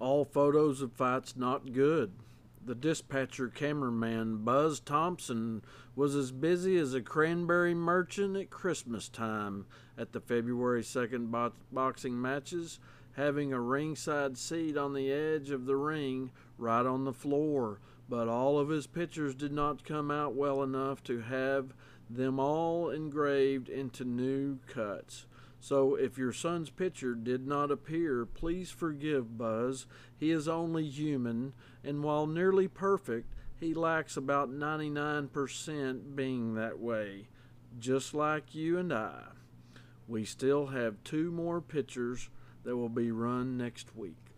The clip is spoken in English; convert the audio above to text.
All photos of fights not good. The dispatcher cameraman Buzz Thompson was as busy as a cranberry merchant at Christmas time at the February 2nd bo- boxing matches, having a ringside seat on the edge of the ring right on the floor. But all of his pictures did not come out well enough to have them all engraved into new cuts. So if your son's picture did not appear, please forgive Buzz. He is only human, and while nearly perfect, he lacks about 99% being that way, just like you and I. We still have two more pictures that will be run next week.